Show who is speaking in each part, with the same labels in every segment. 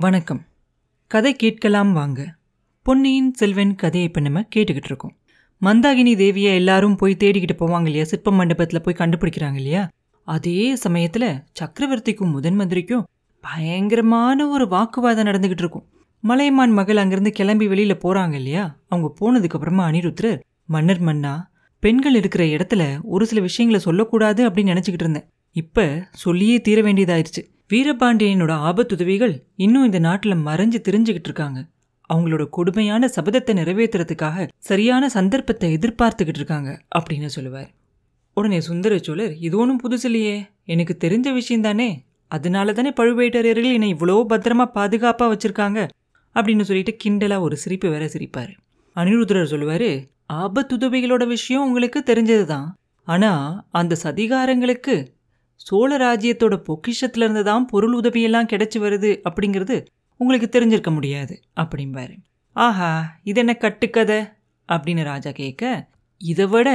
Speaker 1: வணக்கம். கதை கேட்கலாம் வாங்க. பொன்னியின் செல்வன் கதையை இப்போ நம்ம கேட்டுக்கிட்டு இருக்கோம். மந்தாகினி தேவியை எல்லாரும் போய் தேடிக்கிட்டு போவாங்க இல்லையா? சிற்ப மண்டபத்தில் போய் கண்டுபிடிக்கிறாங்க இல்லையா? அதே சமயத்தில் சக்கரவர்த்திக்கும் முதன் மந்திரிக்கும் பயங்கரமான ஒரு வாக்குவாதம் நடந்துகிட்டு இருக்கும். மலையமான் மகள் அங்கிருந்து கிளம்பி வெளியில் போகிறாங்க இல்லையா? அவங்க போனதுக்கு அப்புறமா அனிருத்ரர் மன்னர் மன்னா பெண்கள் இருக்கிற இடத்துல ஒரு சில விஷயங்களை சொல்லக்கூடாது அப்படின்னு நினச்சிக்கிட்டு இருந்தேன். இப்போ சொல்லியே தீர வேண்டியதாயிருச்சு. வீரபாண்டியனோட ஆபத்துதவிகள் இன்னும் இந்த நாட்டில் மறைஞ்சு தெரிஞ்சுக்கிட்டு இருக்காங்க. அவங்களோட கொடுமையான சபதத்தை நிறைவேற்றுறதுக்காக சரியான சந்தர்ப்பத்தை எதிர்பார்த்துக்கிட்டு இருக்காங்க அப்படின்னு சொல்லுவார். உடனே சுந்தர சோழர் இது ஒன்றும் புதுசு இல்லையே. எனக்கு தெரிஞ்ச விஷயந்தானே அதனால தானே பழுவேட்டரையர்கள் என்னை இவ்வளோ பத்திரமா பாதுகாப்பாக வச்சிருக்காங்க? அப்படின்னு சொல்லிட்டு கிண்டலாக ஒரு சிரிப்பு வேற சிரிப்பார். அனிருத்ரர் சொல்லுவாரு ஆபத்துதவிகளோட விஷயம் உங்களுக்கு தெரிஞ்சது தான் ஆனா அந்த சதிகாரங்களுக்கு சோழ ராஜ்யத்தோட பொக்கிஷத்துல இருந்து தான் பொருள் உதவியெல்லாம் கிடைச்சு வருது அப்படிங்கிறது உங்களுக்கு தெரிஞ்சிருக்க முடியாது அப்படிம்பாரு. ஆஹா இது என்ன கட்டுக்கதை? அப்படின்னு ராஜா கேட்க இதை விட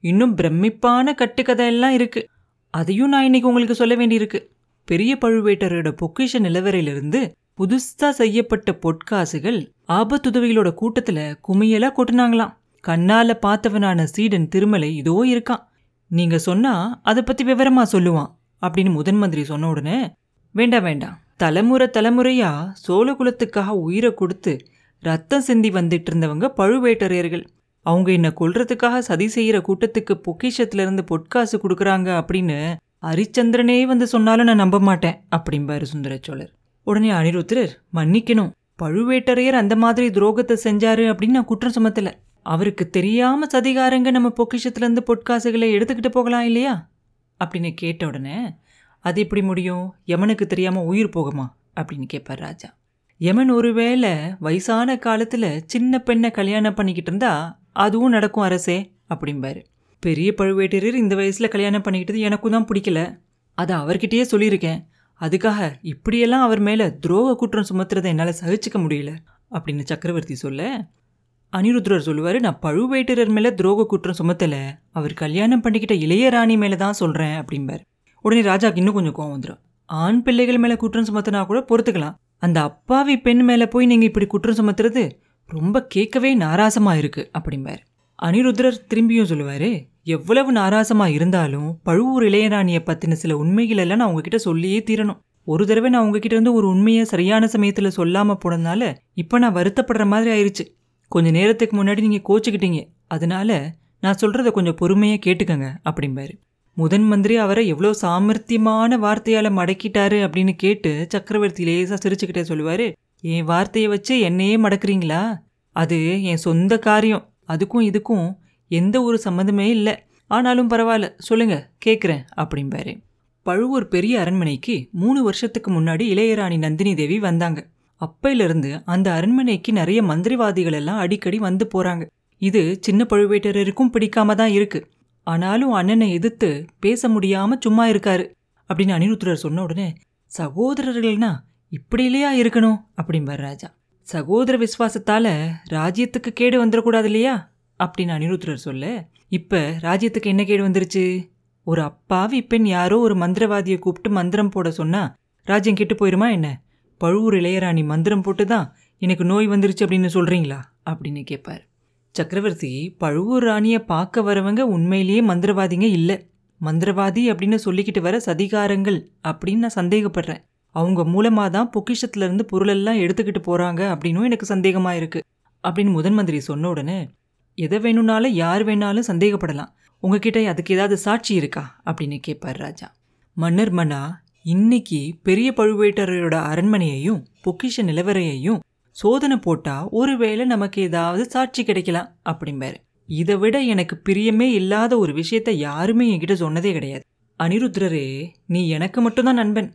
Speaker 1: இன்னும் பிரமிப்பான கட்டுக்கதை எல்லாம் இருக்கு. அதையும் நான் இன்னைக்கு உங்களுக்கு சொல்ல வேண்டியிருக்கு. பெரிய பழுவேட்டரோட பொக்கிஷ நிலவரையிலிருந்து புதுசா செய்யப்பட்ட பொற்காசுகள் ஆபத்துதவிகளோட கூட்டத்துல குமியலா கொட்டுனாங்களாம். கண்ணால பார்த்தவனான சீடன் திருமலை இதோ இருக்கான். நீங்க சொன்னா அதை பத்தி விவரமா சொல்லுவான். அப்படின்னு முதன் மந்திரி சொன்ன உடனே வேண்டாம் வேண்டாம் தலைமுறை தலைமுறையா சோழ குலத்துக்காக உயிரை கொடுத்து ரத்தம் சிந்தி வந்துட்டு இருந்தவங்க பழுவேட்டரையர்கள். அவங்க என்ன கொல்றதுக்காக சதி செய்கிற கூட்டத்துக்கு பொக்கிஷத்துல இருந்து பொற்காசு கொடுக்குறாங்க அப்படின்னு ஹரிச்சந்திரனே வந்து சொன்னாலும் நான் நம்ப மாட்டேன் அப்படிம்பாரு சுந்தர சோழர். உடனே அனிருத்திரர் மன்னிக்கணும். பழுவேட்டரையர் அந்த மாதிரி துரோகத்தை செஞ்சாரு அப்படின்னு நான் குற்றம் சுமத்தலை. அவருக்கு தெரியாமல் சதிகாரங்க நம்ம பொக்கிஷத்துலேருந்து பொற்காசுகளை எடுத்துக்கிட்டு போகலாம் இல்லையா? அப்படின்னு கேட்ட உடனே அது எப்படி முடியும்? யமனுக்கு தெரியாமல் உயிர் போகுமா? அப்படின்னு கேட்பார் ராஜா. யமன் ஒருவேளை வயசான காலத்தில் சின்ன பெண்ணை கல்யாணம் பண்ணிக்கிட்டு இருந்தா அதுவும் நடக்கும் அரசே அப்படிம்பாரு. பெரிய பழுவேட்டரர் இந்த வயசில் கல்யாணம் பண்ணிக்கிட்டது எனக்கும் தான் பிடிக்கல. அதை அவர்கிட்டயே சொல்லியிருக்கேன். அதுக்காக இப்படியெல்லாம் அவர் மேலே துரோக குற்றம் சுமத்துறதை என்னால் சகிச்சுக்க முடியல அப்படின்னு சக்கரவர்த்தி சொல்ல அனிருத்ரர் சொல்லுவார் நான் பழுவேட்டரர் மேலே துரோக குற்றம் சுமத்தலை. அவர் கல்யாணம் பண்ணிக்கிட்ட இளையராணி மேலே தான் சொல்கிறேன் அப்படிம்பார். உடனே ராஜாக்கு இன்னும் கொஞ்சம் கோவம் வந்துடும் ஆண் பிள்ளைகள் மேலே குற்றம் சுமத்தினா கூட பொறுத்துக்கலாம். அந்த அப்பாவி பெண் மேலே போய் நீங்கள் இப்படி குற்றம் சுமத்துறது ரொம்ப கேட்கவே நாராசமாக இருக்குது அப்படிம்பார். அனிருத்ரர் திரும்பியும் சொல்லுவார் எவ்வளவு நாராசமாக இருந்தாலும் பழுவூர் இளையராணியை பற்றின சில உண்மைகள் எல்லாம் நான் உங்ககிட்ட சொல்லியே தீரணும். ஒரு தடவை நான் உங்ககிட்ட இருந்து ஒரு உண்மையை சரியான சமயத்தில் சொல்லாமல் போனதுனால இப்போ நான் வருத்தப்படுற மாதிரி ஆயிடுச்சு கொஞ்சம் நேரத்துக்கு முன்னாடி நீங்கள் கோச்சிக்கிட்டீங்க. அதனால நான் சொல்கிறத கொஞ்சம் பொறுமையாக கேட்டுக்கங்க அப்படிம்பாரு. முதன் மந்திரி அவரை எவ்வளோ சாமர்த்தியமான வார்த்தையால் மடக்கிட்டாரு அப்படின்னு கேட்டு சக்கரவர்த்தி லேசாக சிரிச்சுக்கிட்டே சொல்லுவார் என் வார்த்தையை வச்சு என்னையே மடக்குறீங்களா? அது என் சொந்த காரியம். அதுக்கும் இதுக்கும் எந்த ஒரு சம்மந்தமே இல்லை. ஆனாலும் பரவாயில்ல சொல்லுங்க கேட்குறேன் அப்படிம்பாரு. பழுவூர் பெரிய அரண்மனைக்கு மூணு வருஷத்துக்கு முன்னாடி இளையராணி நந்தினி தேவி வந்தாங்க. அப்பையிலிருந்து அந்த அரண்மனைக்கு நிறைய மந்திரிவாதிகள் எல்லாம் அடிக்கடி வந்து போறாங்க. இது சின்ன பழுவேட்டரருக்கும் பிடிக்காம தான் இருக்கு. ஆனாலும் அண்ணனை எதிர்த்து பேச முடியாம சும்மா இருக்காரு. அப்படின்னு அனிருத்ரர் சொன்ன உடனே சகோதரர்கள்னா இப்படி இல்லையா இருக்கணும்? அப்படிம்பார் ராஜா. சகோதர விசுவாசத்தால ராஜ்யத்துக்கு கேடு வந்துடக்கூடாது இல்லையா அப்படின்னு அனிருத்ரர் சொல்ல இப்ப ராஜ்யத்துக்கு என்ன கேடு வந்துருச்சு? ஒரு அப்பாவி பெண் யாரோ ஒரு மந்திரவாதியை கூப்பிட்டு மந்திரம் போட சொன்னா ராஜ்யம் கெட்டு போயிருமா என்ன? பழுவூர் இளையராணி மந்திரம் போட்டு தான் எனக்கு நோய் வந்துருச்சு அப்படின்னு சொல்றீங்களா? அப்படின்னு கேட்பார் சக்கரவர்த்தி பழுவூர் ராணியை பார்க்க வரவங்க உண்மையிலேயே மந்திரவாதிங்க இல்லை. மந்திரவாதி அப்படின்னு சொல்லிக்கிட்டு வர சதிகாரங்கள் அப்படின்னு நான் சந்தேகப்படுறேன். அவங்க மூலமா தான் பொக்கிஷத்துல இருந்து பொருளெல்லாம் எடுத்துக்கிட்டு போறாங்க அப்படின்னும் எனக்கு சந்தேகமா இருக்கு. அப்படின்னு முதன் மந்திரி சொன்ன உடனே எதை வேணும்னாலும் யார் வேணாலும் சந்தேகப்படலாம். உங்ககிட்ட அதுக்கு ஏதாவது சாட்சி இருக்கா? அப்படின்னு கேட்பார் ராஜா. மன்னர் மன்னா இன்னைக்கு பெரிய பழுவேட்டரையோட அரண்மனையையும் பொக்கிஷ நிலவரையையும் சோதனை போட்டா ஒருவேளை நமக்கு ஏதாவது சாட்சி கிடைக்கலாம் அப்படிம்பாரு. இதை விட எனக்கு பிரியமே இல்லாத ஒரு விஷயத்த யாருமே என்கிட்ட சொன்னதே கிடையாது. அனிருத்ரரே நீ எனக்கு மட்டும்தான் நண்பன்.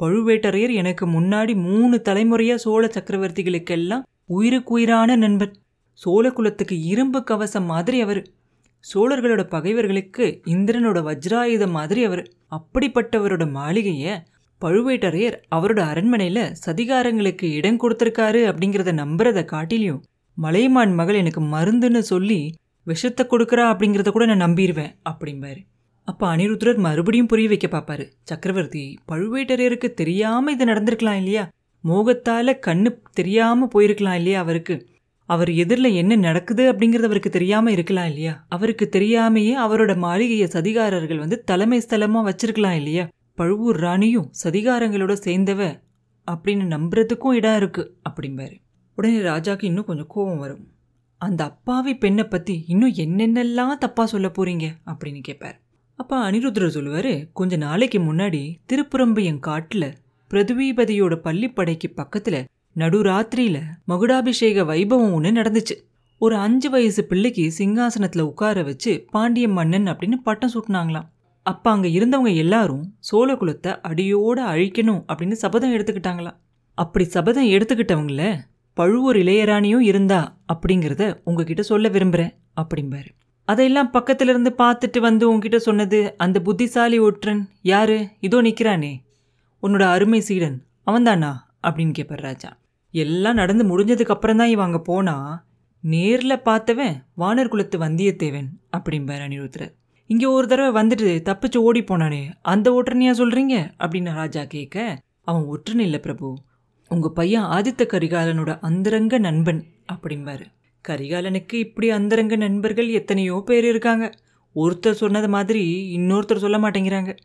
Speaker 1: பழுவேட்டரையர் எனக்கு முன்னாடி மூணு தலைமுறையா சோழ சக்கரவர்த்திகளுக்கெல்லாம் உயிருக்குயிரான நண்பன். சோழ குலத்துக்கு இரும்பு கவசம் மாதிரி அவர். சோழர்களோட பகைவர்களுக்கு இந்திரனோட வஜ்ராயுதம் மாதிரி அவர் அப்படிப்பட்டவரோட மாளிகையை பழுவேட்டரையர் அவரோட அரண்மனையில் சதிகாரங்களுக்கு இடம் கொடுத்துருக்காரு அப்படிங்கிறத நம்புறத காட்டிலையும் மலையமான் மகள் எனக்கு மருந்துன்னு சொல்லி விஷத்தை கொடுக்குறா அப்படிங்கிறத கூட நான் நம்பிடுவேன் அப்படிம்பாரு. அப்போ அனிருத்ரர் மறுபடியும் புரிய வைக்க பார்ப்பாரு. சக்கரவர்த்தி பழுவேட்டரையருக்கு தெரியாமல் இது நடந்திருக்கலாம் இல்லையா? மோகத்தால் கண்ணு தெரியாமல் போயிருக்கலாம் இல்லையா அவருக்கு? அவர் எதிரில் என்ன நடக்குது அப்படிங்கிறது அவருக்கு தெரியாமல் இருக்கலாம் இல்லையா? அவருக்கு தெரியாமையே அவரோட மாளிகையை சதிகாரர்கள் வந்து தலைமை ஸ்தலமாக வச்சிருக்கலாம் இல்லையா? பழுவூர் ராணியும் சதிகாரங்களோட சேர்ந்தவ அப்படின்னு நம்புறதுக்கும் இடம் இருக்கு அப்படிம்பாரு. உடனே ராஜாக்கு இன்னும் கொஞ்சம் கோபம் வரும். அந்த அப்பாவி பெண்ணை பற்றி இன்னும் என்னென்னலாம் தப்பாக சொல்ல போகிறீங்க அப்படின்னு கேட்பார் அப்பா அனிருத்ரர் சொல்லுவார் கொஞ்ச நாளைக்கு முன்னாடி திருப்புறம்பையன் காட்டில் பிரதுவீபதியோட பள்ளிப்படைக்கு பக்கத்தில் நடுராத்திரியில மகுடாபிஷேக வைபவம் ஒன்று நடந்துச்சு. ஒரு அஞ்சு வயசு பிள்ளைக்கு சிங்காசனத்துல உட்கார வச்சு பாண்டிய மன்னன் அப்படின்னு பட்டம் சூட்டினாங்களாம். அப்ப அங்க இருந்தவங்க எல்லாரும் சோழகுலத்தை அடியோட அழிக்கணும் அப்படின்னு சபதம் எடுத்துக்கிட்டாங்களாம். அப்படி சபதம் எடுத்துக்கிட்டவங்கள பழுவூர் இளையராணியும் இருந்தா அப்படிங்கிறத உங்ககிட்ட சொல்ல விரும்புறேன் அப்படிம்பாரு. அதையெல்லாம் பக்கத்துல இருந்து பார்த்துட்டு வந்து உங்ககிட்ட சொன்னது அந்த புத்திசாலி ஒற்றன் யாரு? இதோ நிக்கிறானே. உன்னோட அருமை சீடன் அவன்தானா? அப்படின்னு கேட்பார் ராஜா. எல்லாம் நடந்து முடிஞ்சதுக்கு அப்புறம் தான் இவங்க போனா நேரில் பார்த்தவன் வானர் குலத்து வந்தியத்தேவன் அப்படிம்பார் அனிருத்தர். இங்கே ஒரு தடவை வந்துட்டு தப்பிச்சு ஓடி போனானே அந்த ஒற்றனையா சொல்றீங்க? அப்படின்னு ராஜா கேட்க அவன் ஒற்றன் இல்லை பிரபு. உங்க பையன் ஆதித்த கரிகாலனோட அந்தரங்க நண்பன் அப்படிம்பாரு. கரிகாலனுக்கு இப்படி அந்தரங்க நண்பர்கள் எத்தனையோ பேர் இருக்காங்க. ஒருத்தர் சொன்னது மாதிரி இன்னொருத்தர் சொல்ல மாட்டேங்கிறாங்க.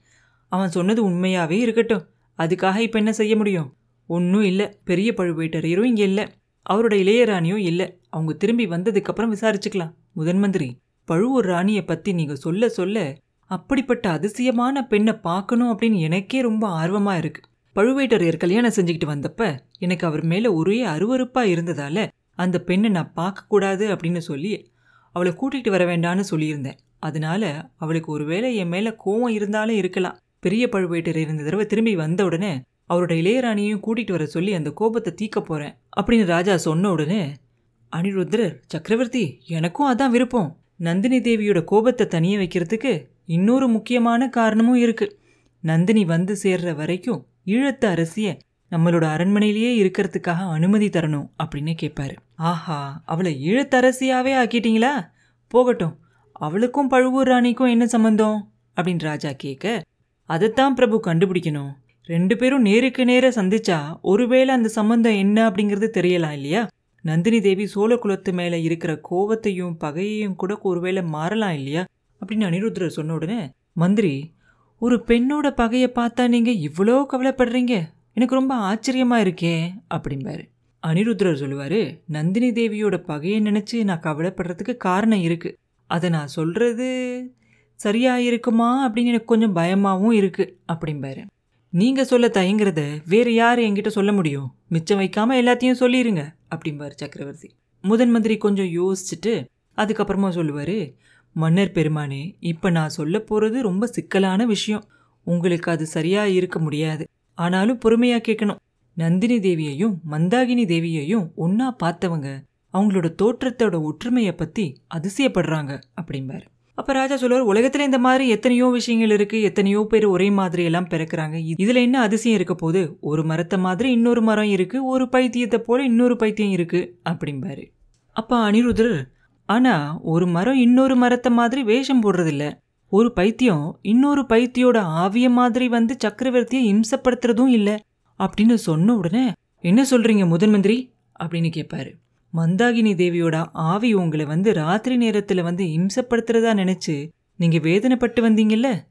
Speaker 1: அவன் சொன்னது உண்மையாவே இருக்கட்டும். அதுக்காக இப்போ என்ன செய்ய முடியும்? ஒன்றும் இல்லை. பெரிய பழுவேட்டரையரும் இங்கே இல்லை. அவரோட இளையராணியும் இல்லை. அவங்க திரும்பி வந்ததுக்கப்புறம் விசாரிச்சுக்கலாம். முதன் மந்திரி பழுவூர் ராணியை பற்றி நீங்கள் சொல்ல சொல்ல அப்படிப்பட்ட அதிசயமான பெண்ணை பார்க்கணும் அப்படின்னு எனக்கே ரொம்ப ஆர்வமாக இருக்குது பழுவேட்டரையர் கல்யாணம் செஞ்சுக்கிட்டு வந்தப்ப எனக்கு அவர் மேலே ஒரே அருவருப்பாக இருந்ததால அந்த பெண்ணை நான் பார்க்கக்கூடாது அப்படின்னு சொல்லி அவளை கூட்டிகிட்டு வர வேண்டான்னு சொல்லியிருந்தேன். அதனால அவளுக்கு ஒருவேளை என் மேலே கோவம் இருந்தாலும் இருக்கலாம். பெரிய பழுவேட்டரையர் இந்த தடவை திரும்பி வந்த உடனே அவரோட இளையராணியையும் கூட்டிகிட்டு வர சொல்லி அந்த கோபத்தை தீக்க போகிறேன் அப்படின்னு ராஜா சொன்ன உடனே அனிருத்ரர் சக்கரவர்த்தி எனக்கும் அதான் விருப்பம். நந்தினி தேவியோட கோபத்தை தனிய வைக்கிறதுக்கு இன்னொரு முக்கியமான காரணமும் இருக்கு. நந்தினி வந்து சேர்ற வரைக்கும் ஈழத்து அரசிய நம்மளோட அரண்மனையிலேயே இருக்கிறதுக்காக அனுமதி தரணும் அப்படின்னு கேட்பாரு ஆஹா அவளை ஈழத்தரசியாவே ஆக்கிட்டீங்களா? போகட்டும் அவளுக்கும் பழுவூர் ராணிக்கும் என்ன சம்மந்தம் அப்படின்னு ராஜா கேட்க அதைத்தான் பிரபு கண்டுபிடிக்கணும். ரெண்டு பேரும் நேருக்கு நேர சந்திச்சா ஒருவேளை அந்த சம்பந்தம் என்ன அப்படிங்கிறது தெரியலாம் இல்லையா? நந்தினி தேவி சோழ குலத்து மேலே இருக்கிற கோவத்தையும் பகையையும் கூட ஒருவேளை மாறலாம் இல்லையா? அப்படின்னு அனிருத்ரர் சொன்ன உடனே மந்திரி ஒரு பெண்ணோட பகையை பார்த்தா நீங்கள் இவ்வளோ கவலைப்படுறீங்க? எனக்கு ரொம்ப ஆச்சரியமாக இருக்கே அப்படிம்பாரு. அனிருத்ரர் சொல்லுவார் நந்தினி தேவியோட பகையை நினச்சி நான் கவலைப்படுறதுக்கு காரணம் இருக்குது அதை நான் சொல்கிறது சரியாக இருக்குமா? அப்படின்னு எனக்கு கொஞ்சம் பயமாகவும் இருக்குது அப்படிம்பாரு. நீங்க சொல்ல தயங்குறத வேறு யார் என்கிட்ட சொல்ல முடியும்? மிச்சம் வைக்காம எல்லாத்தையும் சொல்லிடுங்க அப்படிம்பார் சக்கரவர்த்தி. முதன் மந்திரி கொஞ்சம் யோசிச்சுட்டு அதுக்கப்புறமா சொல்லுவார் மன்னர் பெருமானே இப்போ நான் சொல்ல போகிறது ரொம்ப சிக்கலான விஷயம். உங்களுக்கு அது சரியாக இருக்க முடியாது. ஆனாலும் பொறுமையாக கேட்கணும். நந்தினி தேவியையும் மந்தாகினி தேவியையும் ஒன்றா பார்த்தவங்க அவங்களோட தோற்றத்தோட ஒற்றுமையை பற்றி அதிசயப்படுறாங்க அப்படிம்பார். அப்ப ராஜா சொல்லுவார் உலகத்துல இந்த மாதிரி எத்தனையோ விஷயங்கள் இருக்கு எத்தனையோ பேர் ஒரே மாதிரி எல்லாம் பிறக்கிறாங்க இதுல என்ன அதிசயம் இருக்க போது ஒரு மரத்தை மாதிரி இன்னொரு மரம் இருக்கு ஒரு பைத்தியத்தை போல இன்னொரு பைத்தியம் இருக்கு அப்படிம்பாரு. அப்ப அனிருத்ரர் ஆனா ஒரு மரம் இன்னொரு மரத்தை மாதிரி வேஷம் போடுறதில்ல. ஒரு பைத்தியம் இன்னொரு பைத்தியோட ஆவிய மாதிரி வந்து சக்கரவர்த்தியை இம்சப்படுத்துறதும் இல்லை. அப்படின்னு சொன்ன உடனே என்ன சொல்றீங்க முதன் மந்திரி? அப்படின்னு கேட்பாரு மந்தாகினி தேவியோட ஆவி உங்களை வந்து ராத்திரி நேரத்தில் வந்து இம்சப்படுத்துறதா நினைச்சு நீங்க வேதனைப்பட்டு வந்தீங்கல்ல?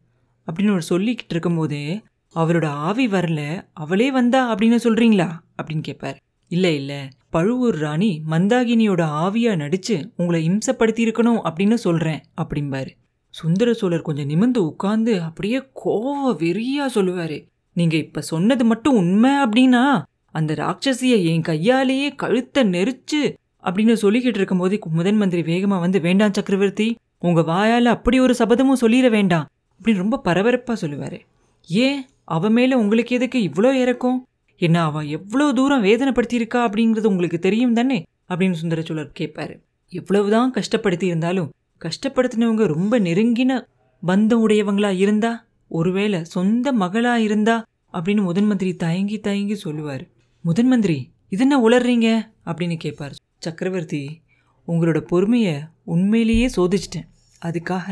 Speaker 1: அப்படின்னு ஒரு சொல்லிக்கிட்டு இருக்கும்போதே அவரோட ஆவி வரல அவளே வந்தா அப்படின்னு சொல்றீங்களா? அப்படின்னு கேட்பார் இல்ல இல்ல. பழுவூர் ராணி மந்தாகினியோட ஆவியா நடிச்சு உங்களை இம்சப்படுத்தி இருக்கணும் அப்படின்னு சொல்றேன் அப்படிம்பாரு. சுந்தர சோழர் கொஞ்சம் நிமிந்து உட்கார்ந்து அப்படியே கோவ வெறியா சொல்லுவாரு. நீங்க இப்ப சொன்னது மட்டும் உண்மை அப்படின்னா அந்த ராட்சசியை என் கையாலேயே கழுத்தை நெரிச்சு அப்படின்னு சொல்லிக்கிட்டு இருக்கும்போது முதன் மந்திரி வேகமா வந்து வேண்டாம் சக்கரவர்த்தி உங்க வாயால அப்படி ஒரு சபதமும் சொல்லிட வேண்டாம் அப்படின்னு ரொம்ப பரபரப்பா சொல்லுவாரு. ஏன்? அவ மேல உங்களுக்கு எதுக்கு இவ்வளோ இறக்கும்? என்ன அவன் எவ்வளோ தூரம் வேதனைப்படுத்தியிருக்கா அப்படிங்கிறது உங்களுக்கு தெரியும் தானே? அப்படின்னு சுந்தர சோழர் கேட்பாரு. எவ்வளவுதான் கஷ்டப்படுத்தி இருந்தாலும் கஷ்டப்படுத்தினவங்க ரொம்ப நெருங்கின பந்தம் உடையவங்களா இருந்தா ஒருவேளை சொந்த மகளா இருந்தா அப்படின்னு முதன் மந்திரி தயங்கி தயங்கி சொல்லுவார். முதன் மந்திரி இதென்ன உளர்றீங்க? அப்படின்னு கேட்பார் சக்கரவர்த்தி உங்களோட பொறுமையை உண்மையிலேயே சோதிச்சிட்டேன். அதுக்காக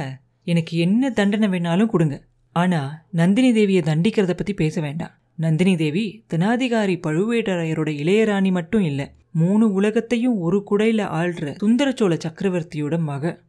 Speaker 1: எனக்கு என்ன தண்டனை வேணாலும் கொடுங்க. ஆனால் நந்தினி தேவியை தண்டிக்கிறத பற்றி பேச வேண்டாம். நந்தினி தேவி தனாதிகாரி பழுவேட்டரையரோட இளையராணி மட்டும் இல்லை மூணு உலகத்தையும் ஒரு குடையில் ஆள்ற சுந்தரச்சோழ சக்கரவர்த்தியோட மக.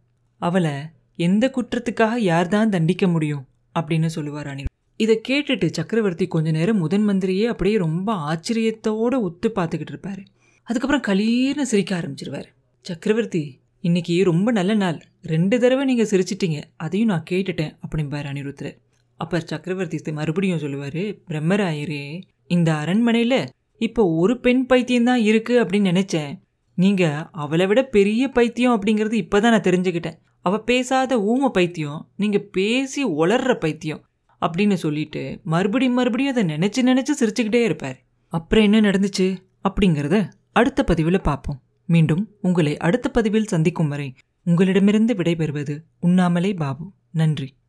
Speaker 1: அவளை எந்த குற்றத்துக்காக யார் தான் தண்டிக்க முடியும்? அப்படின்னு சொல்லுவார் அணி இதை கேட்டுட்டு சக்கரவர்த்தி கொஞ்ச நேரம் முதன் மந்திரியே அப்படியே ரொம்ப ஆச்சரியத்தோடு ஒத்து பார்த்துக்கிட்டு இருப்பாரு. அதுக்கப்புறம் கலீர்னு சிரிக்க ஆரம்பிச்சிருவார். சக்கரவர்த்தி இன்னைக்கு ரொம்ப நல்ல நாள். ரெண்டு தடவை நீங்கள் சிரிச்சிட்டீங்க. அதையும் நான் கேட்டுட்டேன் அப்படிம்பார் அனிருத்தர். அப்போ சக்கரவர்த்தி மறுபடியும் சொல்லுவார் பிரம்மராயரே இந்த அரண்மனையில் இப்போ ஒரு பெண் பைத்தியம் தான் அப்படின்னு நினச்சேன். நீங்கள் அவளை விட பெரிய பைத்தியம் அப்படிங்கிறது இப்போ தான் நான் தெரிஞ்சுக்கிட்டேன். அவள் பேசாத ஊம பைத்தியம் நீங்கள் பேசி ஒளர்ற பைத்தியம். அப்படின்னு சொல்லிட்டு மறுபடியும் மறுபடியும் அதை நினைச்சு நினைச்சு சிரிச்சுக்கிட்டே இருப்பார். அப்புறம் என்ன நடந்துச்சு அப்படிங்கிறத அடுத்த பதிவில் பார்ப்போம். மீண்டும் உங்களை அடுத்த பதிவில் சந்திக்கும் வரை உங்களிடமிருந்து விடைபெறுவது உண்ணாமலே பாபு. நன்றி.